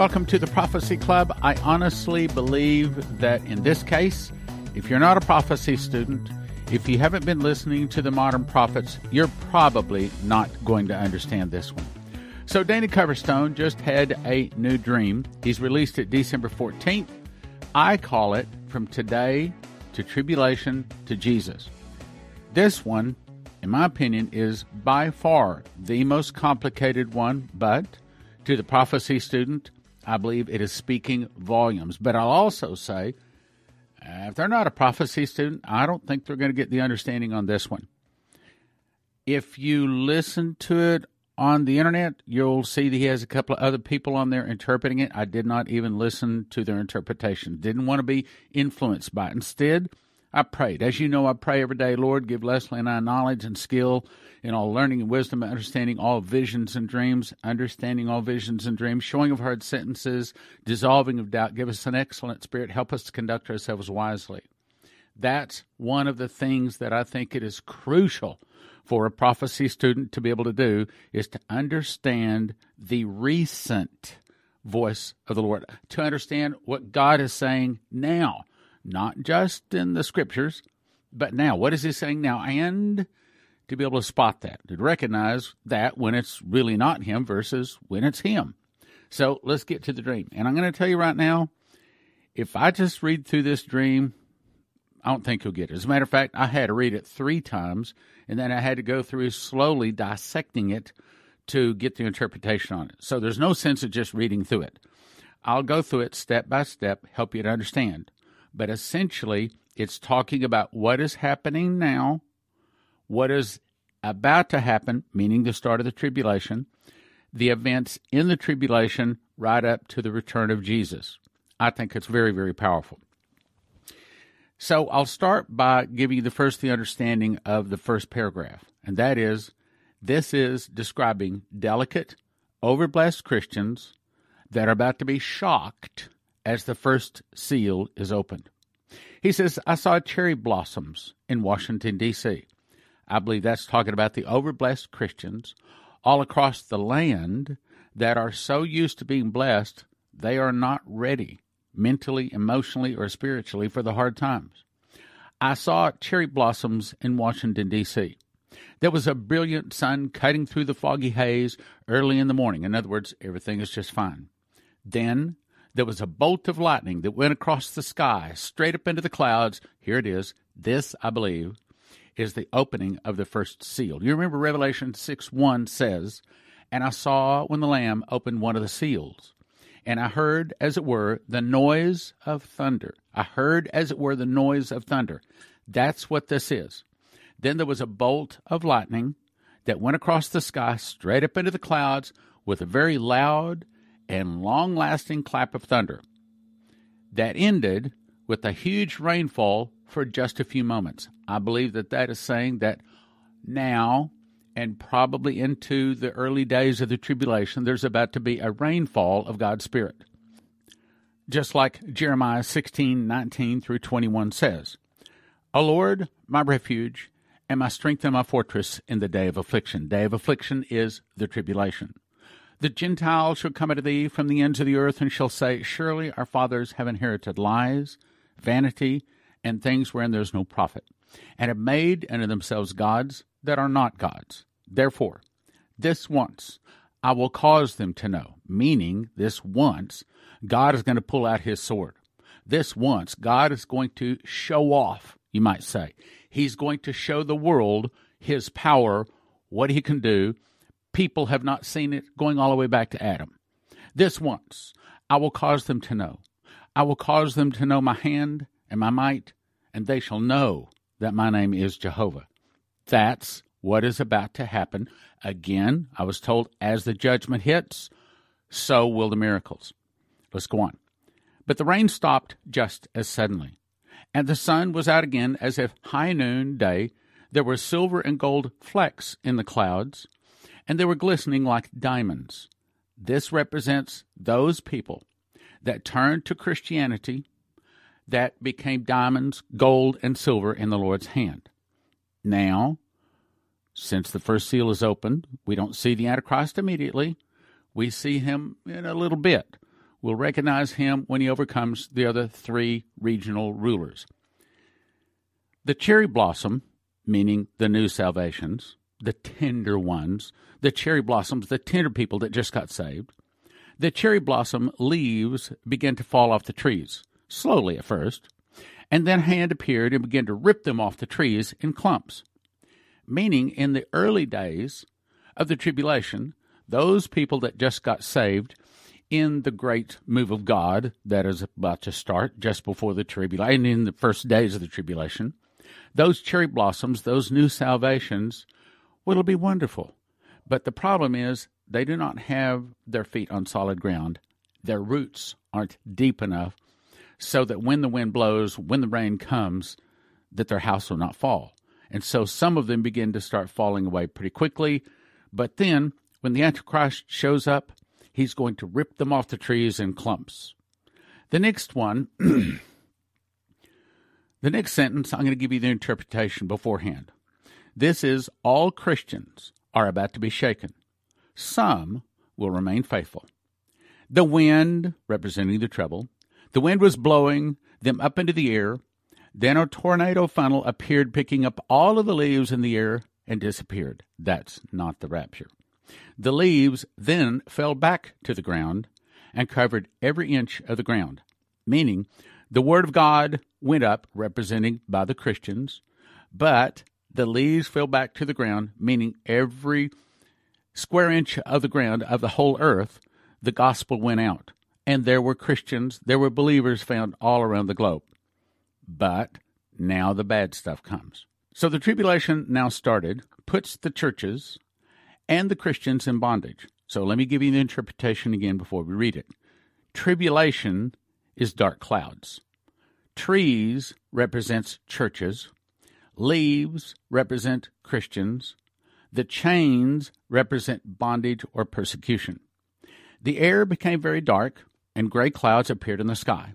Welcome to the Prophecy Club. I honestly believe that in this case, if you're not a prophecy student, if you haven't been listening to the modern prophets, you're probably not going to understand this one. So, Dana Coverstone just had a new dream. He's released it December 14th. I call it From Today to Tribulation to Jesus. This one, in my opinion, is by far the most complicated one, but to the prophecy student, I believe it is speaking volumes. But I'll also say, uh, if they're not a prophecy student, I don't think they're going to get the understanding on this one. If you listen to it on the internet, you'll see that he has a couple of other people on there interpreting it. I did not even listen to their interpretation. Didn't want to be influenced by it. Instead, I prayed. As you know, I pray every day, Lord, give Leslie and I knowledge and skill in all learning and wisdom, understanding all visions and dreams, understanding all visions and dreams, showing of hard sentences, dissolving of doubt. Give us an excellent spirit. Help us to conduct ourselves wisely. That's one of the things that I think it is crucial for a prophecy student to be able to do is to understand the recent voice of the Lord, to understand what God is saying now not just in the scriptures, but now. What is he saying now? And to be able to spot that, to recognize that when it's really not him versus when it's him. So let's get to the dream. And I'm going to tell you right now, if I just read through this dream, I don't think you'll get it. As a matter of fact, I had to read it three times, and then I had to go through slowly dissecting it to get the interpretation on it. So there's no sense of just reading through it. I'll go through it step by step, help you to understand but essentially it's talking about what is happening now, what is about to happen, meaning the start of the tribulation, the events in the tribulation right up to the return of Jesus. I think it's very, very powerful. So I'll start by giving you the first the understanding of the first paragraph, and that is this is describing delicate, overblessed Christians that are about to be shocked as the first seal is opened. He says, I saw cherry blossoms in Washington, D.C. I believe that's talking about the overblessed Christians all across the land that are so used to being blessed, they are not ready mentally, emotionally, or spiritually for the hard times. I saw cherry blossoms in Washington, D.C. There was a brilliant sun cutting through the foggy haze early in the morning. In other words, everything is just fine. Then there was a bolt of lightning that went across the sky, straight up into the clouds. Here it is. This, I believe, is the opening of the first seal. You remember Revelation 6 1 says, And I saw when the Lamb opened one of the seals, and I heard, as it were, the noise of thunder. I heard, as it were, the noise of thunder. That's what this is. Then there was a bolt of lightning that went across the sky, straight up into the clouds, with a very loud and long lasting clap of thunder that ended with a huge rainfall for just a few moments. I believe that that is saying that now and probably into the early days of the tribulation, there's about to be a rainfall of God's Spirit. Just like Jeremiah 16, 19 through 21 says, O Lord, my refuge, and my strength and my fortress in the day of affliction. Day of affliction is the tribulation. The Gentiles shall come unto thee from the ends of the earth, and shall say, Surely our fathers have inherited lies, vanity, and things wherein there is no profit, and have made unto themselves gods that are not gods. Therefore, this once I will cause them to know, meaning this once God is going to pull out his sword. This once God is going to show off, you might say. He's going to show the world his power, what he can do, people have not seen it going all the way back to Adam. This once I will cause them to know. I will cause them to know my hand and my might, and they shall know that my name is Jehovah. That's what is about to happen. Again, I was told as the judgment hits, so will the miracles. Let's go on. But the rain stopped just as suddenly, and the sun was out again as if high noon day. There were silver and gold flecks in the clouds, and they were glistening like diamonds. This represents those people that turned to Christianity that became diamonds, gold, and silver in the Lord's hand. Now, since the first seal is opened, we don't see the Antichrist immediately. We see him in a little bit. We'll recognize him when he overcomes the other three regional rulers. The cherry blossom, meaning the new salvations, the tender ones, the cherry blossoms, the tender people that just got saved, the cherry blossom leaves began to fall off the trees, slowly at first, and then hand appeared and began to rip them off the trees in clumps. Meaning, in the early days of the tribulation, those people that just got saved in the great move of God that is about to start just before the tribulation, in the first days of the tribulation, those cherry blossoms, those new salvations, well, it'll be wonderful. But the problem is they do not have their feet on solid ground. Their roots aren't deep enough so that when the wind blows, when the rain comes, that their house will not fall. And so some of them begin to start falling away pretty quickly. But then, when the Antichrist shows up, he's going to rip them off the trees in clumps. The next one, the next sentence, I'm going to give you the interpretation beforehand. This is all Christians are about to be shaken. Some will remain faithful. The wind, representing the trouble, the wind was blowing them up into the air. Then a tornado funnel appeared, picking up all of the leaves in the air and disappeared. That's not the rapture. The leaves then fell back to the ground and covered every inch of the ground, meaning the Word of God went up, representing by the Christians, but the leaves fell back to the ground, meaning every square inch of the ground of the whole earth, the gospel went out. And there were Christians, there were believers found all around the globe. But now the bad stuff comes. So the tribulation now started, puts the churches and the Christians in bondage. So let me give you the interpretation again before we read it. Tribulation is dark clouds. Trees represents churches. Leaves represent Christians. The chains represent bondage or persecution. The air became very dark, and gray clouds appeared in the sky.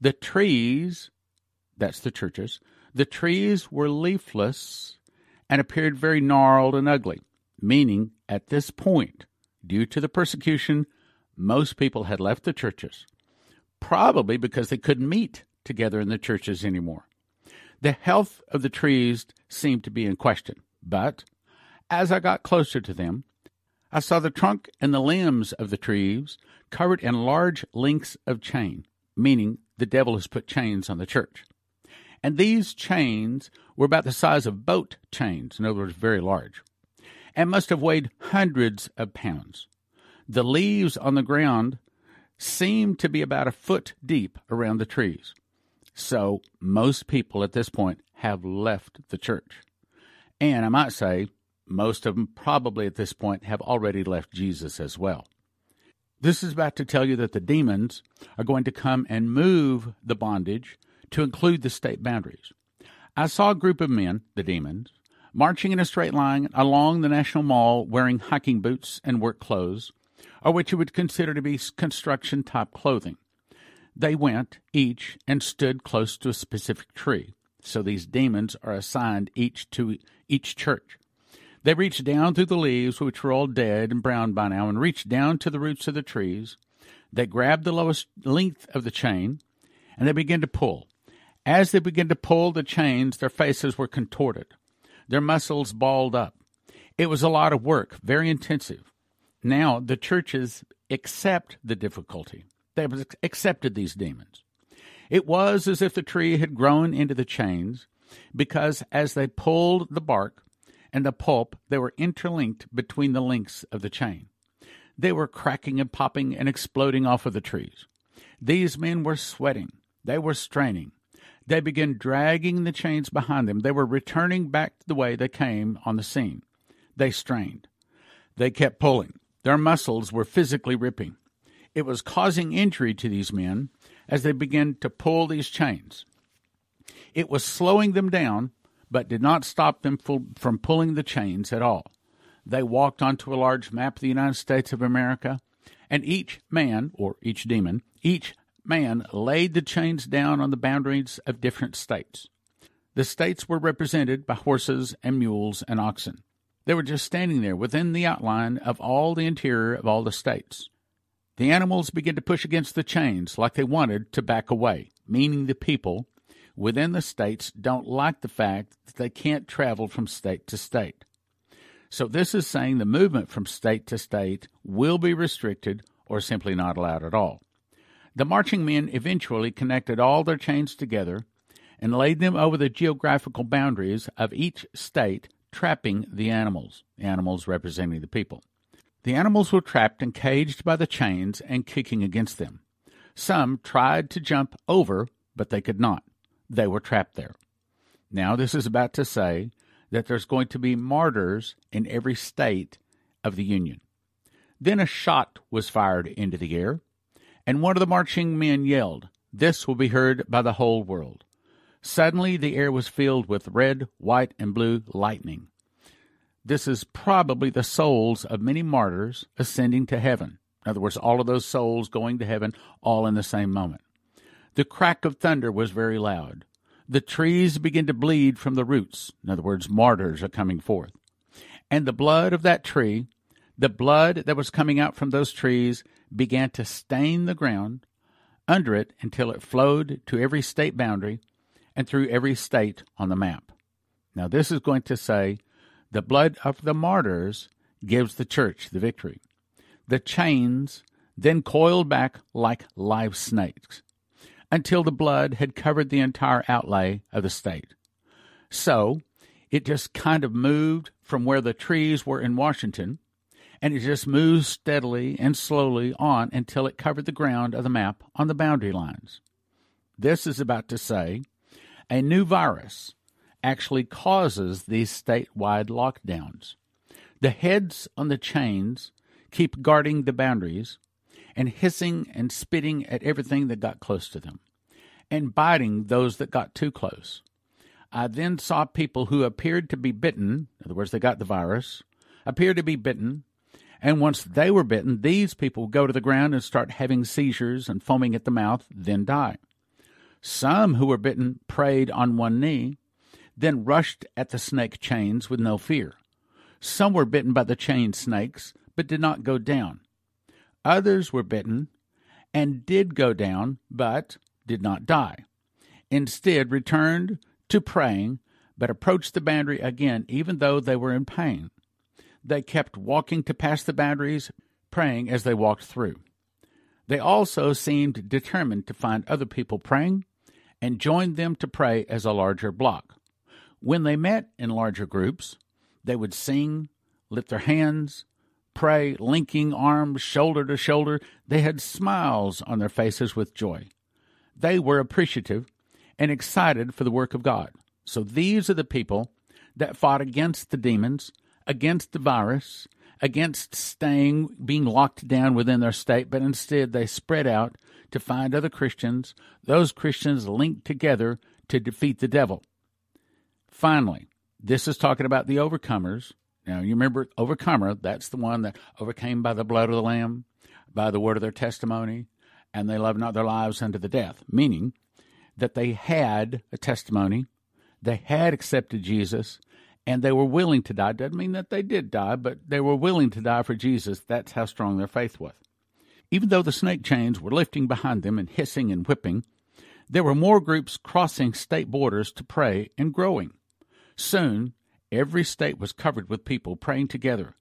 The trees, that's the churches, the trees were leafless and appeared very gnarled and ugly, meaning at this point, due to the persecution, most people had left the churches, probably because they couldn't meet together in the churches anymore. The health of the trees seemed to be in question, but as I got closer to them, I saw the trunk and the limbs of the trees covered in large links of chain, meaning the devil has put chains on the church. And these chains were about the size of boat chains, in other words, very large, and must have weighed hundreds of pounds. The leaves on the ground seemed to be about a foot deep around the trees. So most people at this point have left the church. And I might say, most of them probably at this point have already left Jesus as well. This is about to tell you that the demons are going to come and move the bondage to include the state boundaries. I saw a group of men, the demons, marching in a straight line along the National Mall wearing hiking boots and work clothes, or what you would consider to be construction type clothing. They went, each, and stood close to a specific tree. So these demons are assigned each to each church. They reached down through the leaves, which were all dead and brown by now, and reached down to the roots of the trees. They grabbed the lowest length of the chain, and they began to pull. As they began to pull the chains, their faces were contorted, their muscles balled up. It was a lot of work, very intensive. Now the churches accept the difficulty. They accepted these demons. It was as if the tree had grown into the chains, because as they pulled the bark, and the pulp, they were interlinked between the links of the chain. They were cracking and popping and exploding off of the trees. These men were sweating. They were straining. They began dragging the chains behind them. They were returning back the way they came on the scene. They strained. They kept pulling. Their muscles were physically ripping. It was causing injury to these men as they began to pull these chains. It was slowing them down but did not stop them from pulling the chains at all. They walked onto a large map of the United States of America, and each man, or each demon, each man laid the chains down on the boundaries of different states. The states were represented by horses and mules and oxen. They were just standing there within the outline of all the interior of all the states. The animals begin to push against the chains like they wanted to back away, meaning the people within the states don't like the fact that they can't travel from state to state. So, this is saying the movement from state to state will be restricted or simply not allowed at all. The marching men eventually connected all their chains together and laid them over the geographical boundaries of each state, trapping the animals, animals representing the people. The animals were trapped and caged by the chains and kicking against them. Some tried to jump over, but they could not. They were trapped there. Now, this is about to say that there's going to be martyrs in every state of the Union. Then a shot was fired into the air, and one of the marching men yelled, This will be heard by the whole world. Suddenly the air was filled with red, white, and blue lightning. This is probably the souls of many martyrs ascending to heaven. In other words, all of those souls going to heaven all in the same moment. The crack of thunder was very loud. The trees began to bleed from the roots. In other words, martyrs are coming forth. And the blood of that tree, the blood that was coming out from those trees, began to stain the ground under it until it flowed to every state boundary and through every state on the map. Now, this is going to say the blood of the martyrs gives the church the victory. The chains then coiled back like live snakes until the blood had covered the entire outlay of the state. So it just kind of moved from where the trees were in Washington, and it just moved steadily and slowly on until it covered the ground of the map on the boundary lines. This is about to say a new virus actually causes these statewide lockdowns. The heads on the chains keep guarding the boundaries and hissing and spitting at everything that got close to them and biting those that got too close. I then saw people who appeared to be bitten, in other words, they got the virus, appeared to be bitten, and once they were bitten, these people go to the ground and start having seizures and foaming at the mouth, then die. Some who were bitten prayed on one knee, then rushed at the snake chains with no fear. Some were bitten by the chain snakes, but did not go down. Others were bitten and did go down, but did not die. Instead, returned to praying, but approached the boundary again, even though they were in pain. They kept walking to pass the boundaries, praying as they walked through. They also seemed determined to find other people praying and joined them to pray as a larger block. When they met in larger groups, they would sing, lift their hands, pray, linking arms shoulder to shoulder. They had smiles on their faces with joy. They were appreciative and excited for the work of God. So these are the people that fought against the demons, against the virus, against staying, being locked down within their state, but instead they spread out to find other Christians, those Christians linked together to defeat the devil. Finally, this is talking about the overcomers. Now, you remember, overcomer, that's the one that overcame by the blood of the Lamb, by the word of their testimony, and they loved not their lives unto the death, meaning that they had a testimony, they had accepted Jesus, and they were willing to die. Doesn't mean that they did die, but they were willing to die for Jesus. That's how strong their faith was. Even though the snake chains were lifting behind them and hissing and whipping, there were more groups crossing state borders to pray and growing. Soon, every state was covered with people praying together.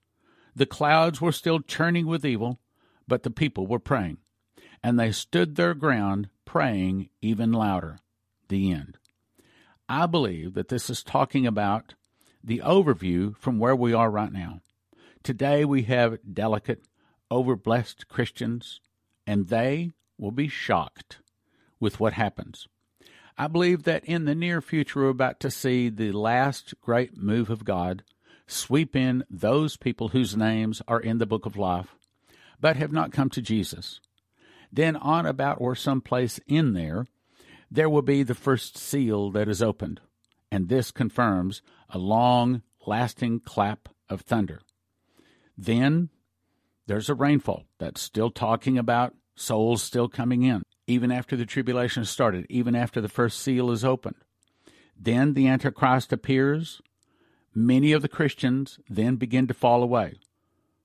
The clouds were still churning with evil, but the people were praying. And they stood their ground, praying even louder. The end. I believe that this is talking about the overview from where we are right now. Today we have delicate, overblessed Christians, and they will be shocked with what happens. I believe that in the near future, we're about to see the last great move of God sweep in those people whose names are in the book of life, but have not come to Jesus. Then, on about or someplace in there, there will be the first seal that is opened, and this confirms a long lasting clap of thunder. Then there's a rainfall that's still talking about souls still coming in, even after the tribulation has started, even after the first seal is opened. Then the Antichrist appears. Many of the Christians then begin to fall away.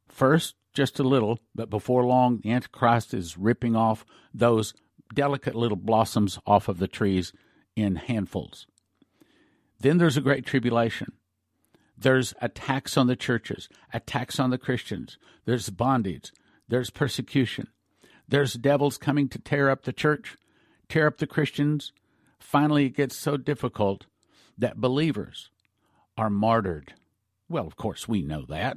First, just a little, but before long, the Antichrist is ripping off those delicate little blossoms off of the trees in handfuls. Then there's a great tribulation. There's attacks on the churches, attacks on the Christians. There's bondage. There's persecution. There's devils coming to tear up the church, tear up the Christians. Finally, it gets so difficult that believers are martyred. Well, of course, we know that.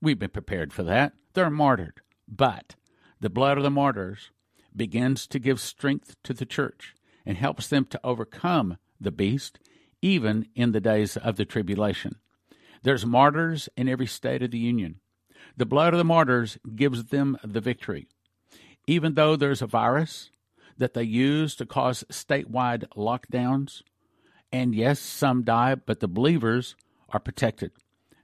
We've been prepared for that. They're martyred. But the blood of the martyrs begins to give strength to the church and helps them to overcome the beast, even in the days of the tribulation. There's martyrs in every state of the union. The blood of the martyrs gives them the victory. Even though there's a virus that they use to cause statewide lockdowns, and yes, some die, but the believers are protected.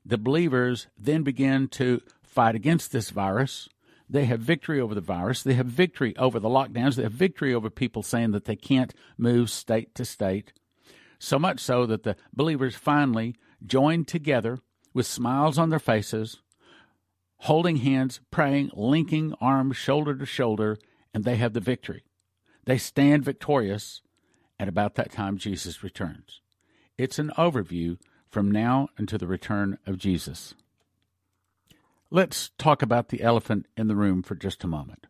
The believers then begin to fight against this virus. They have victory over the virus. They have victory over the lockdowns. They have victory over people saying that they can't move state to state. So much so that the believers finally join together with smiles on their faces, holding hands, praying, linking arms shoulder to shoulder, and they have the victory. They stand victorious, and about that time Jesus returns. It's an overview from now until the return of Jesus. Let's talk about the elephant in the room for just a moment.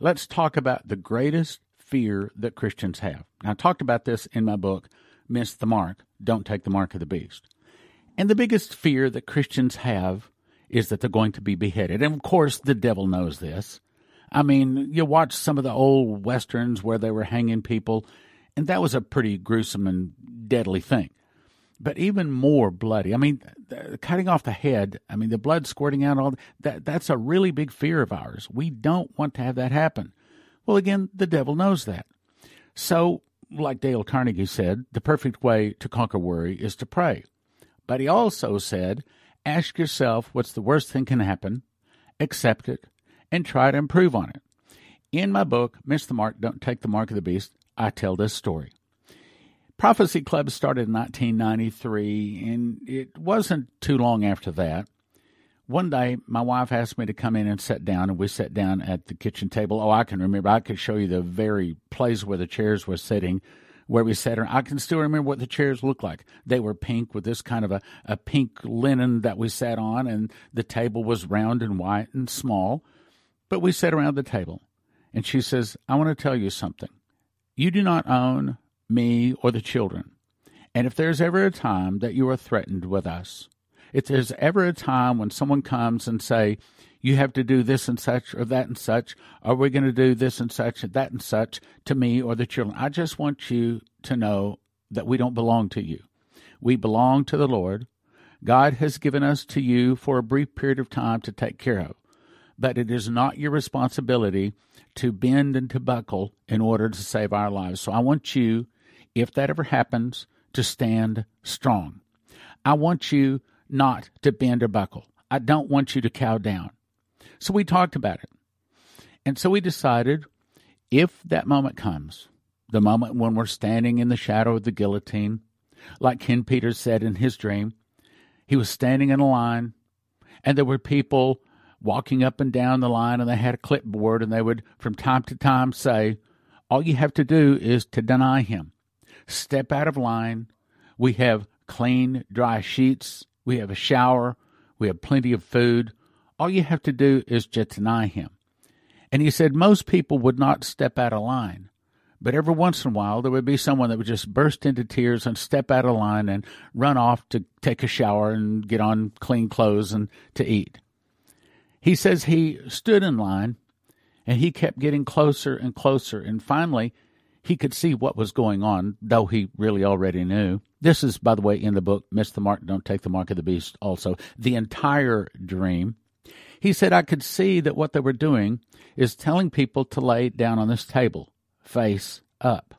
Let's talk about the greatest fear that Christians have. Now, I talked about this in my book, Miss the Mark Don't Take the Mark of the Beast. And the biggest fear that Christians have is that they're going to be beheaded. And of course, the devil knows this. I mean, you watch some of the old westerns where they were hanging people, and that was a pretty gruesome and deadly thing. But even more bloody. I mean, cutting off the head. I mean, the blood squirting out. All that. That's a really big fear of ours. We don't want to have that happen. Well, again, the devil knows that. So, like Dale Carnegie said, the perfect way to conquer worry is to pray. But he also said, ask yourself what's the worst thing can happen, accept it, and try to improve on it. In my book, Miss the Mark, Don't Take the Mark of the Beast, I tell this story. Prophecy Club started in 1993, and it wasn't too long after that. One day, my wife asked me to come in and sit down, and we sat down at the kitchen table. Oh, I can remember. I could show you the very place where the chairs were sitting where we sat. I can still remember what the chairs looked like. They were pink with this kind of a, a pink linen that we sat on, and the table was round and white and small. But we sat around the table, and she says, I want to tell you something. You do not own me or the children. And if there's ever a time that you are threatened with us, if there's ever a time when someone comes and say, you have to do this and such or that and such. Are we going to do this and such and that and such to me or the children? I just want you to know that we don't belong to you. We belong to the Lord. God has given us to you for a brief period of time to take care of. But it is not your responsibility to bend and to buckle in order to save our lives. So I want you, if that ever happens, to stand strong. I want you not to bend or buckle. I don't want you to cow down. So we talked about it. And so we decided if that moment comes, the moment when we're standing in the shadow of the guillotine, like Ken Peters said in his dream, he was standing in a line, and there were people walking up and down the line, and they had a clipboard, and they would, from time to time, say, All you have to do is to deny him. Step out of line. We have clean, dry sheets. We have a shower. We have plenty of food. All you have to do is just deny him. And he said most people would not step out of line. But every once in a while, there would be someone that would just burst into tears and step out of line and run off to take a shower and get on clean clothes and to eat. He says he stood in line and he kept getting closer and closer. And finally, he could see what was going on, though he really already knew. This is, by the way, in the book, Miss the Mark, Don't Take the Mark of the Beast, also. The entire dream he said, I could see that what they were doing is telling people to lay down on this table, face up.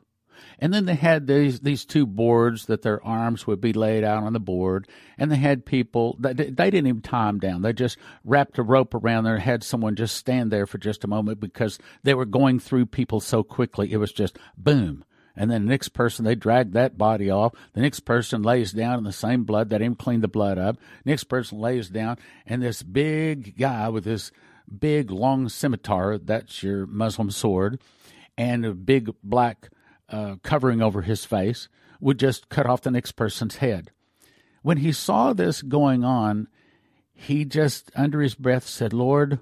And then they had these these two boards that their arms would be laid out on the board, and they had people that they didn't even tie them down. They just wrapped a rope around there and had someone just stand there for just a moment because they were going through people so quickly. It was just boom, and then the next person they drag that body off. The next person lays down in the same blood that him clean the blood up. Next person lays down, and this big guy with this big long scimitar, that's your Muslim sword, and a big black uh, covering over his face would just cut off the next person's head. When he saw this going on, he just under his breath said, Lord,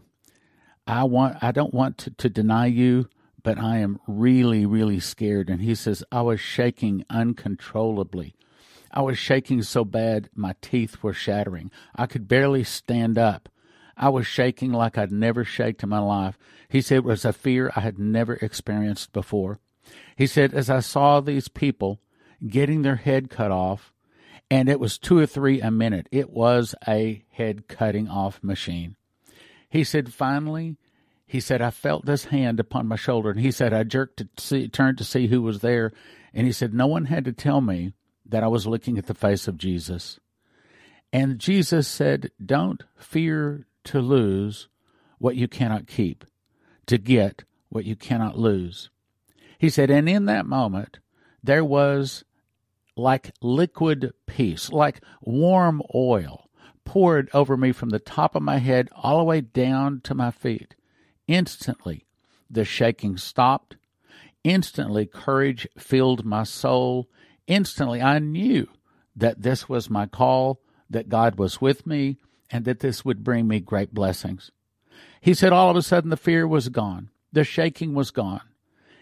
I want I don't want to, to deny you, but I am really, really scared. And he says, I was shaking uncontrollably. I was shaking so bad my teeth were shattering. I could barely stand up. I was shaking like I'd never shaken in my life. He said it was a fear I had never experienced before. He said, as I saw these people getting their head cut off, and it was two or three a minute, it was a head cutting off machine. He said, finally, he said, I felt this hand upon my shoulder, and he said, I jerked to see, turned to see who was there, and he said, no one had to tell me that I was looking at the face of Jesus. And Jesus said, Don't fear to lose what you cannot keep, to get what you cannot lose. He said, and in that moment, there was like liquid peace, like warm oil poured over me from the top of my head all the way down to my feet. Instantly, the shaking stopped. Instantly, courage filled my soul. Instantly, I knew that this was my call, that God was with me, and that this would bring me great blessings. He said all of a sudden the fear was gone, the shaking was gone.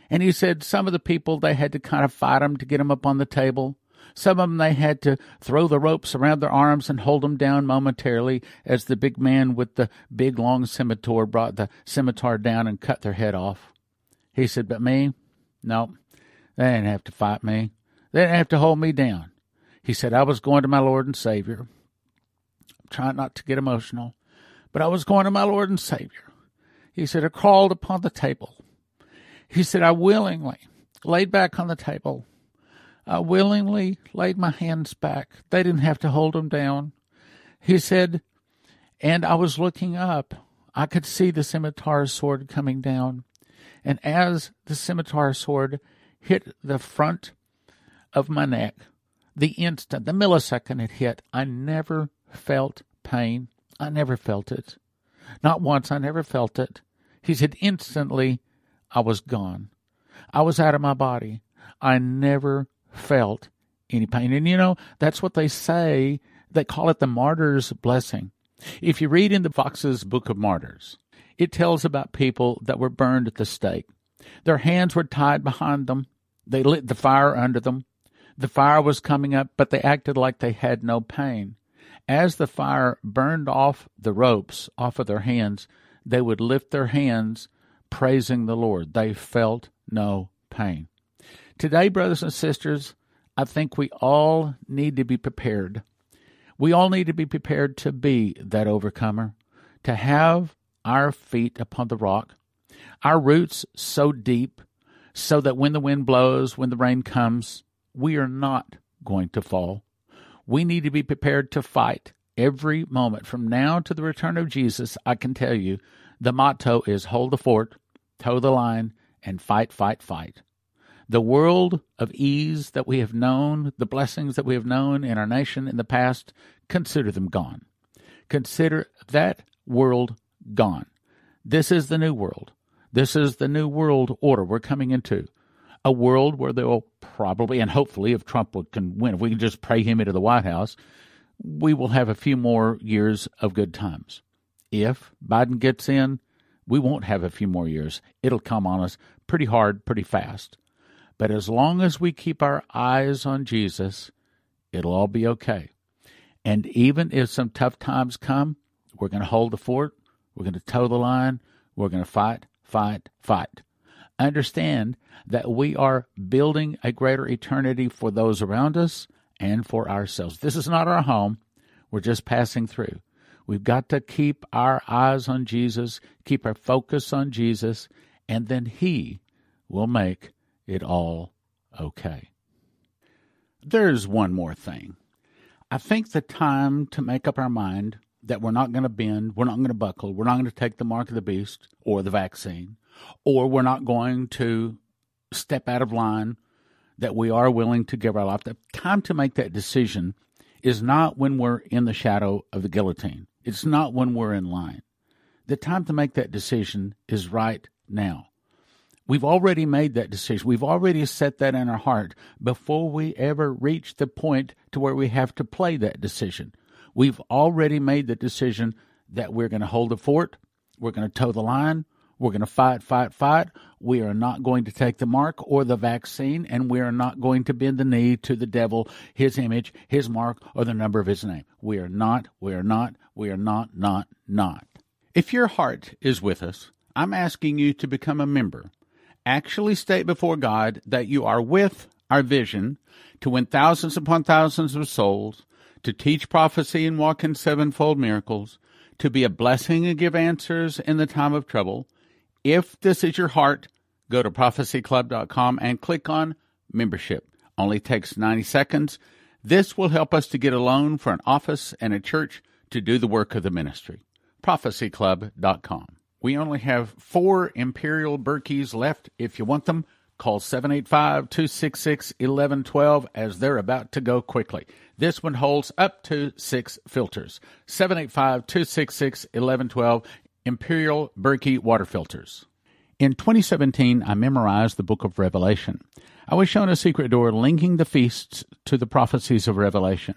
And he said some of the people, they had to kind of fight them to get them up on the table. Some of them, they had to throw the ropes around their arms and hold them down momentarily as the big man with the big long scimitar brought the scimitar down and cut their head off. He said, But me? No, they didn't have to fight me. They didn't have to hold me down. He said, I was going to my Lord and Savior. I'm trying not to get emotional, but I was going to my Lord and Savior. He said, I crawled upon the table. He said, I willingly laid back on the table. I willingly laid my hands back. They didn't have to hold them down. He said, and I was looking up. I could see the scimitar sword coming down. And as the scimitar sword hit the front of my neck. The instant, the millisecond it hit, I never felt pain. I never felt it. Not once, I never felt it. He said, instantly, I was gone. I was out of my body. I never felt any pain. And you know, that's what they say. They call it the martyr's blessing. If you read in the Fox's Book of Martyrs, it tells about people that were burned at the stake. Their hands were tied behind them. They lit the fire under them. The fire was coming up, but they acted like they had no pain. As the fire burned off the ropes off of their hands, they would lift their hands, praising the Lord. They felt no pain. Today, brothers and sisters, I think we all need to be prepared. We all need to be prepared to be that overcomer, to have our feet upon the rock, our roots so deep so that when the wind blows, when the rain comes, we are not going to fall. We need to be prepared to fight every moment. From now to the return of Jesus, I can tell you the motto is hold the fort, toe the line, and fight, fight, fight. The world of ease that we have known, the blessings that we have known in our nation in the past, consider them gone. Consider that world gone. This is the new world. This is the new world order we're coming into a world where they'll probably and hopefully, if Trump can win, if we can just pray him into the White House, we will have a few more years of good times. If Biden gets in, we won't have a few more years. It'll come on us pretty hard, pretty fast. But as long as we keep our eyes on Jesus, it'll all be okay. And even if some tough times come, we're going to hold the fort, we're going to toe the line, we're going to fight, fight, fight understand that we are building a greater eternity for those around us and for ourselves. This is not our home. We're just passing through. We've got to keep our eyes on Jesus, keep our focus on Jesus, and then He will make it all okay. There's one more thing. I think the time to make up our mind that we're not going to bend, we're not going to buckle, we're not going to take the mark of the beast or the vaccine, or we're not going to step out of line, that we are willing to give our life. The time to make that decision is not when we're in the shadow of the guillotine. It's not when we're in line. The time to make that decision is right now. We've already made that decision. We've already set that in our heart before we ever reach the point to where we have to play that decision. We've already made the decision that we're going to hold the fort, we're going to toe the line, we're going to fight, fight, fight. We are not going to take the mark or the vaccine, and we are not going to bend the knee to the devil, his image, his mark, or the number of his name. We are not, we are not, we are not, not, not. If your heart is with us, I'm asking you to become a member. Actually state before God that you are with our vision to win thousands upon thousands of souls, to teach prophecy and walk in sevenfold miracles, to be a blessing and give answers in the time of trouble, if this is your heart, go to prophecyclub.com and click on membership. Only takes 90 seconds. This will help us to get a loan for an office and a church to do the work of the ministry. prophecyclub.com. We only have four Imperial Berkeys left. If you want them, call 785 266 1112 as they're about to go quickly. This one holds up to six filters. 785 266 1112. Imperial Berkey water filters. In 2017, I memorized the book of Revelation. I was shown a secret door linking the feasts to the prophecies of Revelation.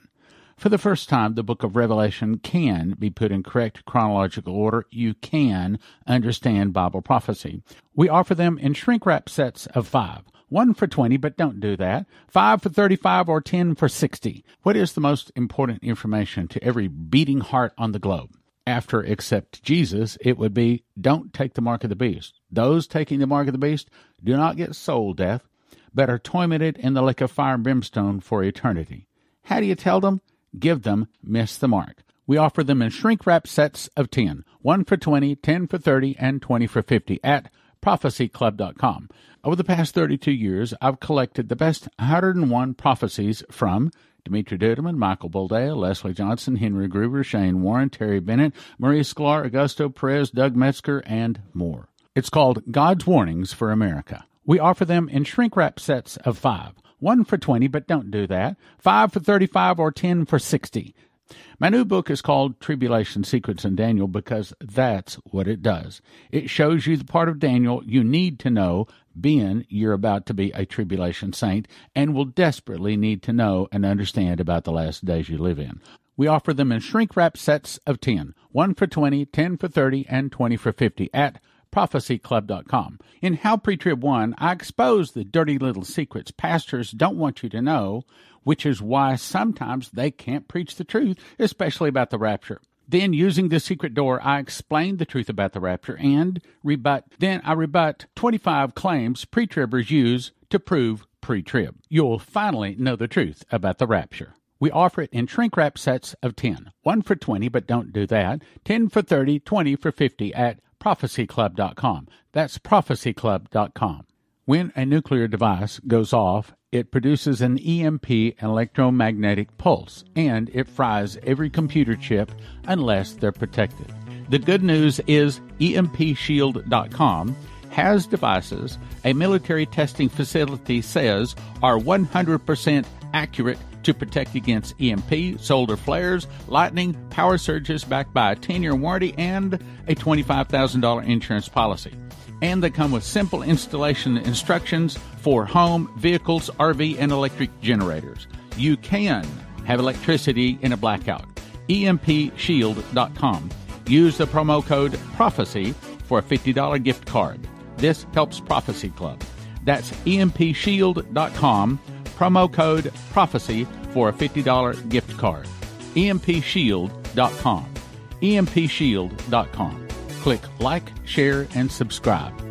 For the first time, the book of Revelation can be put in correct chronological order. You can understand Bible prophecy. We offer them in shrink wrap sets of five. One for 20, but don't do that. Five for 35 or 10 for 60. What is the most important information to every beating heart on the globe? after accept Jesus, it would be don't take the mark of the beast. Those taking the mark of the beast do not get soul death, but are tormented in the lake of fire and brimstone for eternity. How do you tell them? Give them miss the mark. We offer them in shrink wrap sets of 10, 1 for 20, 10 for 30, and 20 for 50 at prophecyclub.com. Over the past 32 years, I've collected the best 101 prophecies from Dimitri Duduman, Michael Boldea, Leslie Johnson, Henry Gruber, Shane Warren, Terry Bennett, Maurice Sklar, Augusto Perez, Doug Metzger, and more. It's called God's Warnings for America. We offer them in shrink wrap sets of five. One for 20, but don't do that. Five for 35 or 10 for 60. My new book is called Tribulation Secrets in Daniel because that's what it does. It shows you the part of Daniel you need to know, being you're about to be a tribulation saint and will desperately need to know and understand about the last days you live in. We offer them in shrink wrap sets of 10, 1 for 20, 10 for 30, and 20 for 50 at prophecyclub.com. In How Pre-Trib 1, I expose the dirty little secrets pastors don't want you to know which is why sometimes they can't preach the truth, especially about the rapture. Then, using the secret door, I explain the truth about the rapture and rebut. Then I rebut 25 claims pre-tribbers use to prove pre-trib. You'll finally know the truth about the rapture. We offer it in shrink wrap sets of 10. One for 20, but don't do that. 10 for 30, 20 for 50 at prophecyclub.com. That's prophecyclub.com. When a nuclear device goes off, it produces an EMP electromagnetic pulse and it fries every computer chip unless they're protected. The good news is EMPShield.com has devices a military testing facility says are 100% accurate to protect against EMP, solar flares, lightning, power surges backed by a 10 year warranty and a $25,000 insurance policy and they come with simple installation instructions for home, vehicles, RV, and electric generators. You can have electricity in a blackout. EMPShield.com. Use the promo code PROPHECY for a $50 gift card. This helps Prophecy Club. That's EMPShield.com. Promo code PROPHECY for a $50 gift card. EMPShield.com. EMPShield.com click like, share, and subscribe.